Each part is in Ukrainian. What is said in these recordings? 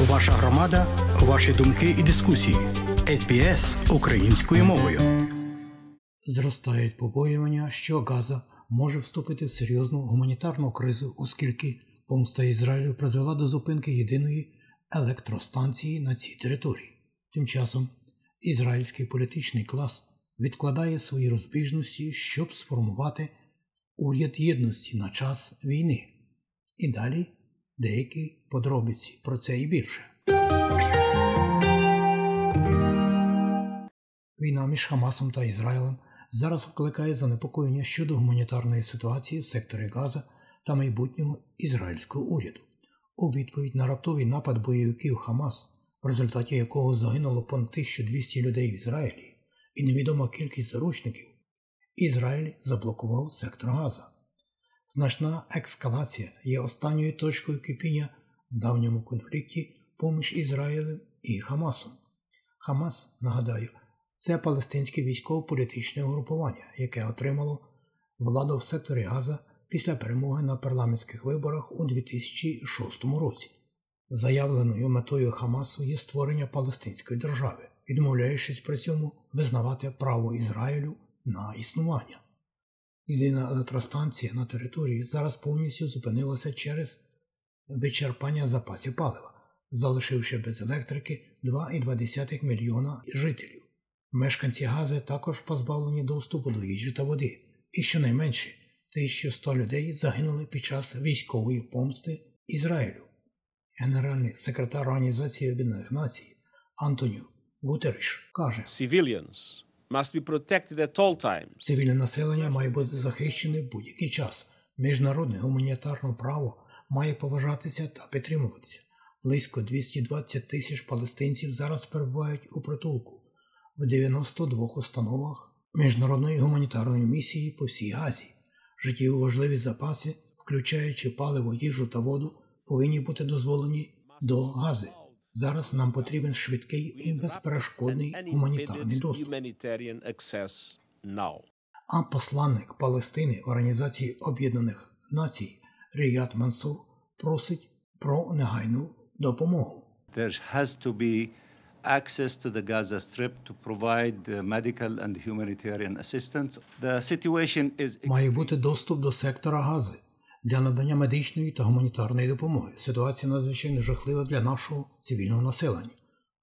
Ваша громада, ваші думки і дискусії. СБС українською мовою. Зростають побоювання, що Газа може вступити в серйозну гуманітарну кризу, оскільки помста Ізраїлю призвела до зупинки єдиної електростанції на цій території. Тим часом ізраїльський політичний клас відкладає свої розбіжності, щоб сформувати уряд єдності на час війни. І далі деякі подробиці про це і більше. Війна між Хамасом та Ізраїлем зараз викликає занепокоєння щодо гуманітарної ситуації в секторі Газа та майбутнього ізраїльського уряду. У відповідь на раптовий напад бойовиків Хамас, в результаті якого загинуло понад 1200 людей в Ізраїлі, і невідома кількість заручників, Ізраїль заблокував сектор Газа. Значна ескалація є останньою точкою кипіння давньому конфлікті поміж Ізраїлем і Хамасом. Хамас, нагадаю, це палестинське військово-політичне угрупування, яке отримало владу в секторі Газа після перемоги на парламентських виборах у 2006 році. Заявленою метою Хамасу є створення Палестинської держави, відмовляючись при цьому визнавати право Ізраїлю на існування. Єдина електростанція на території зараз повністю зупинилася через вичерпання запасів палива, залишивши без електрики 2,2 мільйона жителів. Мешканці Гази також позбавлені доступу до їжі та води, і щонайменше 1100 людей загинули під час військової помсти Ізраїлю. Генеральний секретар Організації Об'єднаних Націй Антоніо Гутериш каже: Civilians must be protected at all times. Цивільне населення має бути захищене в будь-який час. Міжнародне гуманітарне право має поважатися та підтримуватися. Близько 220 тисяч палестинців зараз перебувають у притулку в 92 установах міжнародної гуманітарної місії по всій Газі. Життєво важливі запаси, включаючи паливо, їжу та воду, повинні бути дозволені до Гази. Зараз нам потрібен швидкий і безперешкодний гуманітарний доступ. А посланник Палестини Організації Об'єднаних Націй Ріят Мансур просить про негайну допомогу. There has to be access to the Gaza Strip to provide medical and humanitarian assistance. The situation is Має бути доступ до сектора Гази для надання медичної та гуманітарної допомоги. Ситуація надзвичайно жахлива для нашого цивільного населення.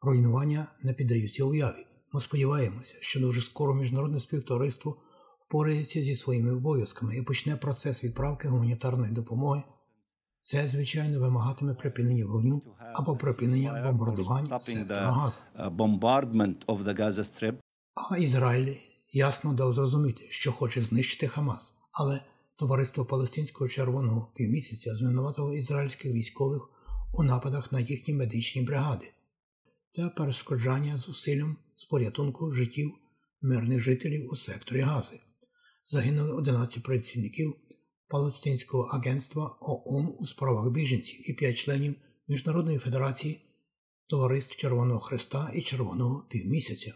Руйнування не піддаються уяві. Ми сподіваємося, що дуже скоро міжнародне співтовариство впорається зі своїми обов'язками і почне процес відправки гуманітарної допомоги. Це, звичайно, вимагатиме припинення вогню або припинення бомбардувань сектора Gaza Strip. А Ізраїль ясно дав зрозуміти, що хоче знищити Хамас, але товариство Палестинського червоного півмісяця звинуватило ізраїльських військових у нападах на їхні медичні бригади та перешкоджання зусиллям з порятунку життів мирних жителів у секторі Гази. Загинули 11 працівників Палестинського агентства ООН у справах біженців і 5 членів Міжнародної федерації Товариств Червоного Христа і Червоного півмісяця.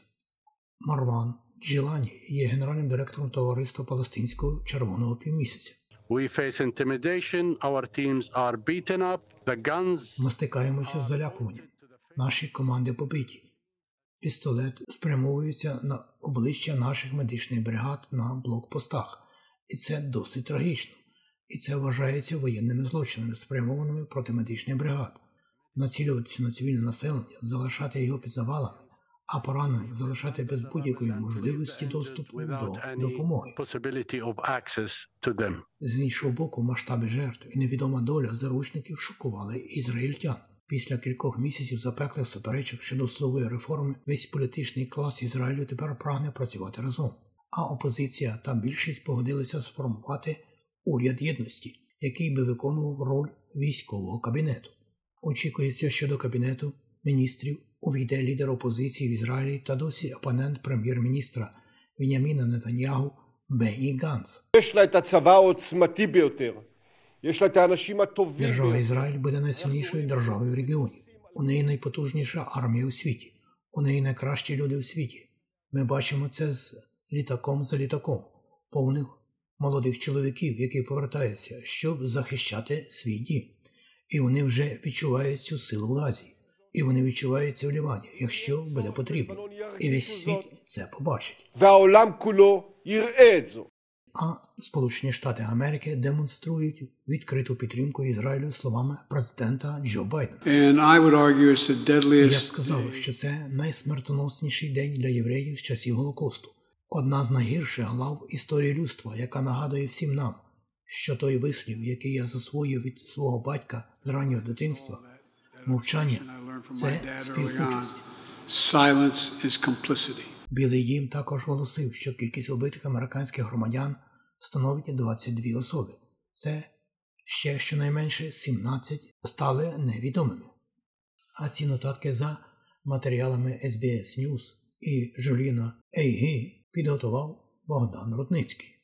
Марван Джилані є генеральним директором Товариства Палестинського Червоного півмісяця. We face intimidation. Our teams are beaten up. The guns. Ми стикаємося з залякуванням. Наші команди побиті. Пістолет спрямовується на обличчя наших медичних бригад на блокпостах. І це досить трагічно. І це вважається воєнними злочинами, спрямованими проти медичних бригад. Націлюватися на цивільне населення, залишати його під завалами, а поранених залишати без будь-якої можливості доступу до допомоги. З іншого боку, масштаби жертв і невідома доля заручників шокували ізраїльтян. Після кількох місяців запеклих суперечок щодо судової реформи весь політичний клас Ізраїлю тепер прагне працювати разом. А опозиція та більшість погодилися сформувати уряд єдності, який би виконував роль військового кабінету. Очікується, що до кабінету міністрів увійде лідер опозиції в Ізраїлі та досі опонент прем'єр-міністра Віняміна Нетаньягу Бенні Ганс. Держава Ізраїль буде найсильнішою державою в регіоні. У неї найпотужніша армія у світі, у неї найкращі люди у світі. Ми бачимо це з літаком за літаком, повних молодих чоловіків, які повертаються, щоб захищати свій дім. І вони вже відчувають цю силу в Азії, і вони відчувають це в Лівані, якщо буде потрібно. І весь світ це побачить а Сполучені Штати Америки демонструють відкриту підтримку Ізраїлю словами президента Джо Байдена. And I deadliest... Я б сказав, що це найсмертоносніший день для євреїв з часів Голокосту. Одна з найгірших глав історії людства, яка нагадує всім нам, що той вислів, який я засвоїв від свого батька з раннього дитинства, мовчання це співучасть. Silence is complicity. Білий дім також оголосив, що кількість убитих американських громадян становить 22 особи. Це ще щонайменше 17 стали невідомими. А ці нотатки за матеріалами SBS News і Жуліна Ейгі підготував Богдан Рудницький.